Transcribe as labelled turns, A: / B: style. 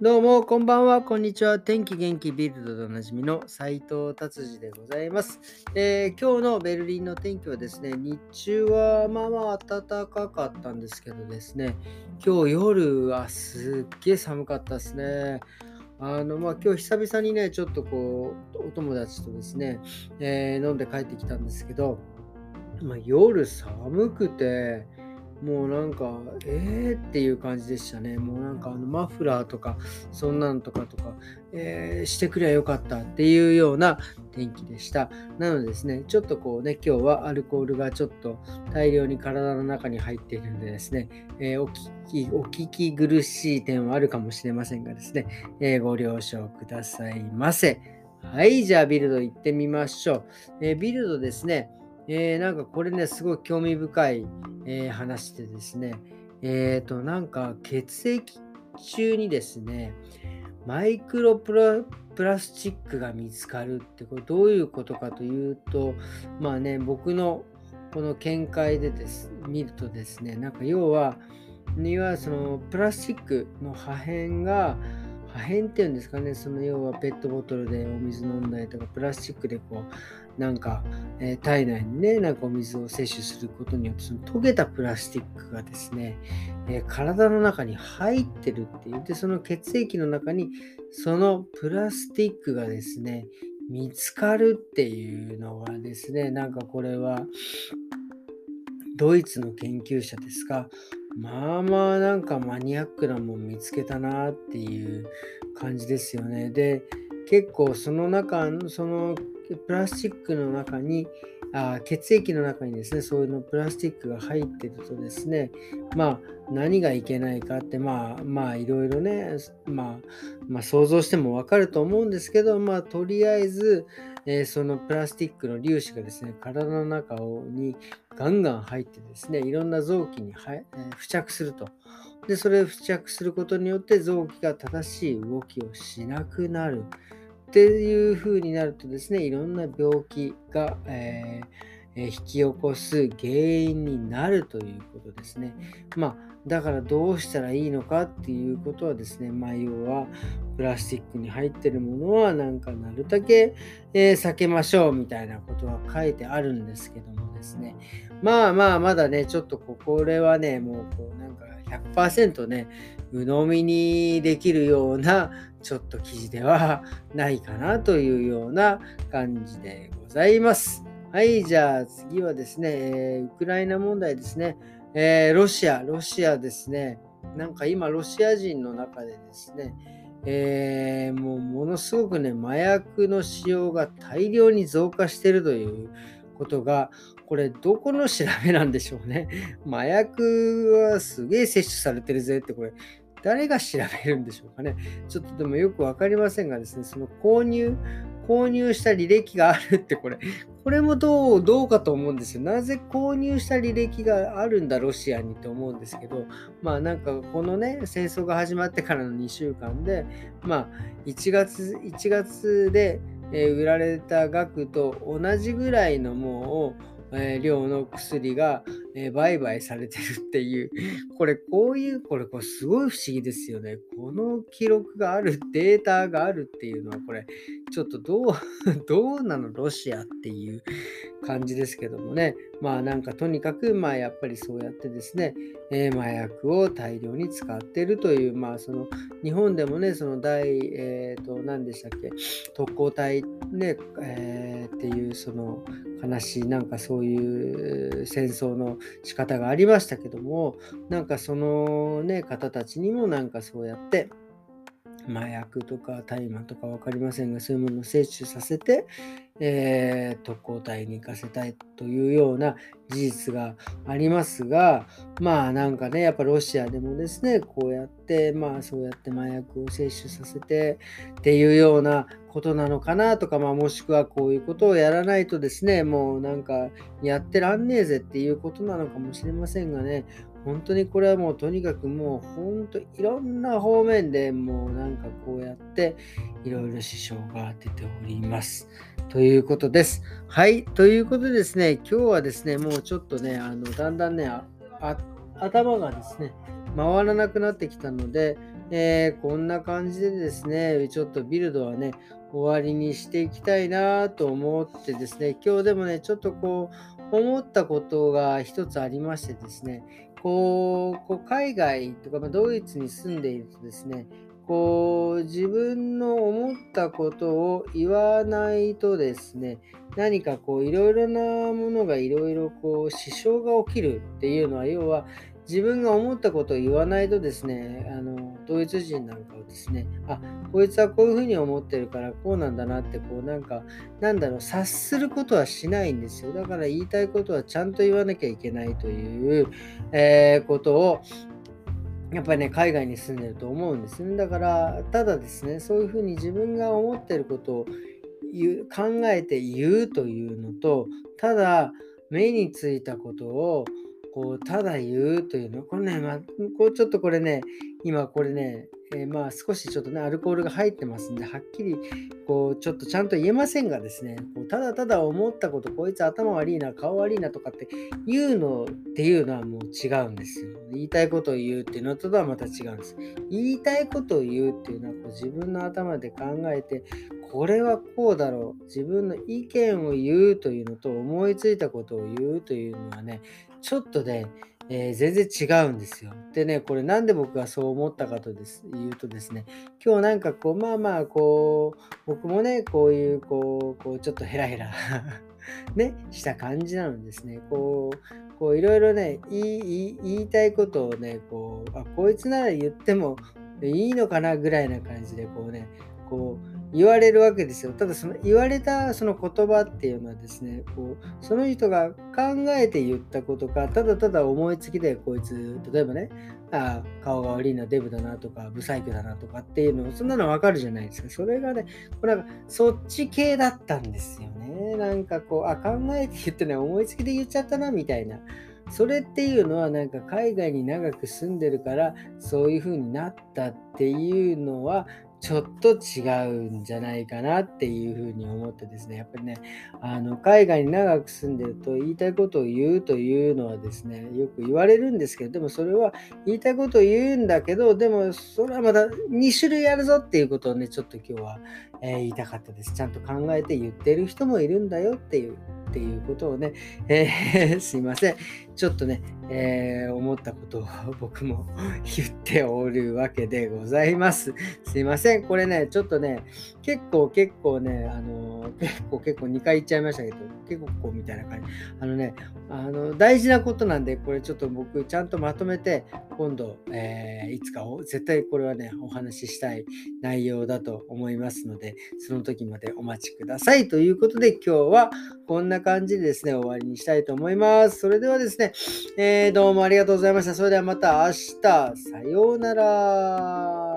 A: どうも、こんばんは、こんにちは。天気元気ビルドでおなじみの斉藤達治でございます、えー、今日のベルリンの天気はですね、日中はまあまあ暖かかったんですけどですね、今日夜はすっげえ寒かったですね。あのまあ、今日久々にね、ちょっとこう、お友達とですね、えー、飲んで帰ってきたんですけど、まあ、夜寒くて、もうなんか、えーっていう感じでしたね。もうなんかあのマフラーとか、そんなんとかとか、えー、してくりゃよかったっていうような天気でした。なのでですね、ちょっとこうね、今日はアルコールがちょっと大量に体の中に入っているのでですね、えー、お聞き、お聞き苦しい点はあるかもしれませんがですね、えー、ご了承くださいませ。はい、じゃあビルド行ってみましょう。えビルドですね、えー、なんかこれね、すごい興味深い、えー、話でですね、えっ、ー、と、なんか血液中にですね、マイクロプラスチックが見つかるって、これどういうことかというと、まあね、僕のこの見解でです見るとですね、なんか要は、にはそのプラスチックの破片が破片っていうんですかね、その要はペットボトルでお水飲んだりとか、プラスチックでこう、なんか、えー、体内にね、なんかお水を摂取することによって、その溶けたプラスチックがですね、えー、体の中に入ってるって言って、その血液の中に、そのプラスチックがですね、見つかるっていうのがですね、なんかこれは、ドイツの研究者ですが、まあまあなんかマニアックなもん見つけたなっていう感じですよね。で、結構その中、そのプラスチックの中に、あ血液の中にですね、そういうのプラスチックが入ってるとですね、まあ何がいけないかって、まあまあいろいろね、まあ、まあ想像してもわかると思うんですけど、まあとりあえず、え、そのプラスチックの粒子がですね、体の中にガンガン入ってですね、いろんな臓器に、え、付着すると。で、それを付着することによって臓器が正しい動きをしなくなる。っていう風になるとですね、いろんな病気が、えー、引き起こす原因になるということですね。まあ、だからどうしたらいいのかっていうことはですね、まあ、要はプラスチックに入ってるものはなんかなるだけ、え、避けましょうみたいなことは書いてあるんですけどもですね、まあまあまだね、ちょっとこれはね、もうこうなんか100%ね、鵜呑みにできるようなちょっと記事ではないかなというような感じでございます。はい、じゃあ次はですね、えー、ウクライナ問題ですね、えー、ロシア、ロシアですね、なんか今ロシア人の中でですね、えー、もうものすごくね、麻薬の使用が大量に増加しているということが、これどこの調べなんでしょうね。麻薬はすげえ摂取されてるぜって、これ誰が調べるんでしょうかね。ちょっとでもよく分かりませんがですね、その購入、購入した履歴があるってこれ、これもどう、どうかと思うんですよ。なぜ購入した履歴があるんだ、ロシアにと思うんですけど、まあなんかこのね、戦争が始まってからの2週間で、まあ1月、1月でえ売られた額と同じぐらいのもう、え、量の薬が、えー、売買されてるっていう、これこういう、これこれすごい不思議ですよね。この記録がある、データがあるっていうのは、これちょっとどう、どうなのロシアっていう感じですけどもね。まあなんかとにかく、まあやっぱりそうやってですね、え、麻薬を大量に使ってるという、まあその日本でもね、その第、えっ、ー、と、何でしたっけ、特攻隊ね、えー、っていうその話、なんかそういう戦争の仕方がありましたけども、なんかそのね、方たちにもなんかそうやって、麻薬とか大麻とか分かりませんが、そういうものを摂取させて、えー、特攻隊に行かせたいというような事実がありますが、まあなんかね、やっぱロシアでもですね、こうやって、まあそうやって麻薬を摂取させてっていうようなことなのかなとか、まあもしくはこういうことをやらないとですね、もうなんかやってらんねえぜっていうことなのかもしれませんがね、本当にこれはもうとにかくもう本当いろんな方面でもうなんかこうやっていろいろ支障が出ております。ということです。はい。ということでですね、今日はですね、もうちょっとね、あのだんだんね、頭がですね、回らなくなってきたので、えー、こんな感じでですね、ちょっとビルドはね、終わりにしていきたいなと思ってですね、今日でもね、ちょっとこう、思ったことが一つありましてですね、こう、こう海外とか、ま、ドイツに住んでいるとですね、こう、自分の思ったことを言わないとですね、何かこう、いろいろなものがいろいろこう、支障が起きるっていうのは、要は、自分が思ったことを言わないとですね、あの、ドイツ人なんかをですね、あ、こいつはこういうふうに思ってるからこうなんだなって、こうなんか、なんだろう、察することはしないんですよ。だから言いたいことはちゃんと言わなきゃいけないという、えー、ことを、やっぱりね、海外に住んでると思うんですね。だから、ただですね、そういうふうに自分が思ってることを言う考えて言うというのと、ただ目についたことをこうただ言うというの、これね、まあ、こうちょっとこれね、今これね、えー、まあ少しちょっとね、アルコールが入ってますんで、はっきりこうちょっとちゃんと言えませんがですね、こうただただ思ったこと、こいつ頭悪いな、顔悪いなとかって言うのっていうのはもう違うんですよ。言いたいことを言うっていうのとはまた違うんです。言いたいことを言うっていうのはこう自分の頭で考えて、これはこうだろう。自分の意見を言うというのと思いついたことを言うというのはね、ちょっとね、えー、全然違うんですよ。でね、これなんで僕がそう思ったかとです言うとですね、今日なんかこう、まあまあ、こう、僕もね、こういう、こう、こうちょっとヘラヘラ ね、した感じなのですね。こう、こういろいろね言い、たいことをね、こう、あ、こいつなら言ってもいいのかなぐらいな感じで、こうね、こう、言われるわけですよ。ただその言われたその言葉っていうのはですね、こうその人が考えて言ったことか、ただただ思いつきでこいつ、例えばね、あ顔が悪いな、デブだなとか、ブサイクだなとかっていうの、そんなのわかるじゃないですか。それがね、これなんかそっち系だったんですよね。なんかこう、あ、考えて言ってね、思いつきで言っちゃったなみたいな。それっていうのはなんか海外に長く住んでるからそういう風になったっていうのはちょっと違うんじゃないかなっていうふうに思ってですね、やっぱりね、あの海外に長く住んでると言いたいことを言うというのはですね、よく言われるんですけど、でもそれは言いたいことを言うんだけど、でもそれはまた2種類あるぞっていうことをね、ちょっと今日は、えー、言いたかったです。ちゃんと考えて言ってる人もいるんだよっていうっていうことをね、えー、すいません。ちょっとね、えー、思ったことを 僕も 言っておるわけでございます。すいません。これね、ちょっとね、結構結構ね、あのの、結構結構2回言っちゃいましたけど、結構こうみたいな感じ。あのね、あの、大事なことなんで、これちょっと僕ちゃんとまとめて、今度、えー、いつか絶対これはね、お話ししたい内容だと思いますので、その時までお待ちください。ということで、今日はこんな感じでですね、終わりにしたいと思います。それではですね、えー、どうもありがとうございました。それではまた明日、さようなら。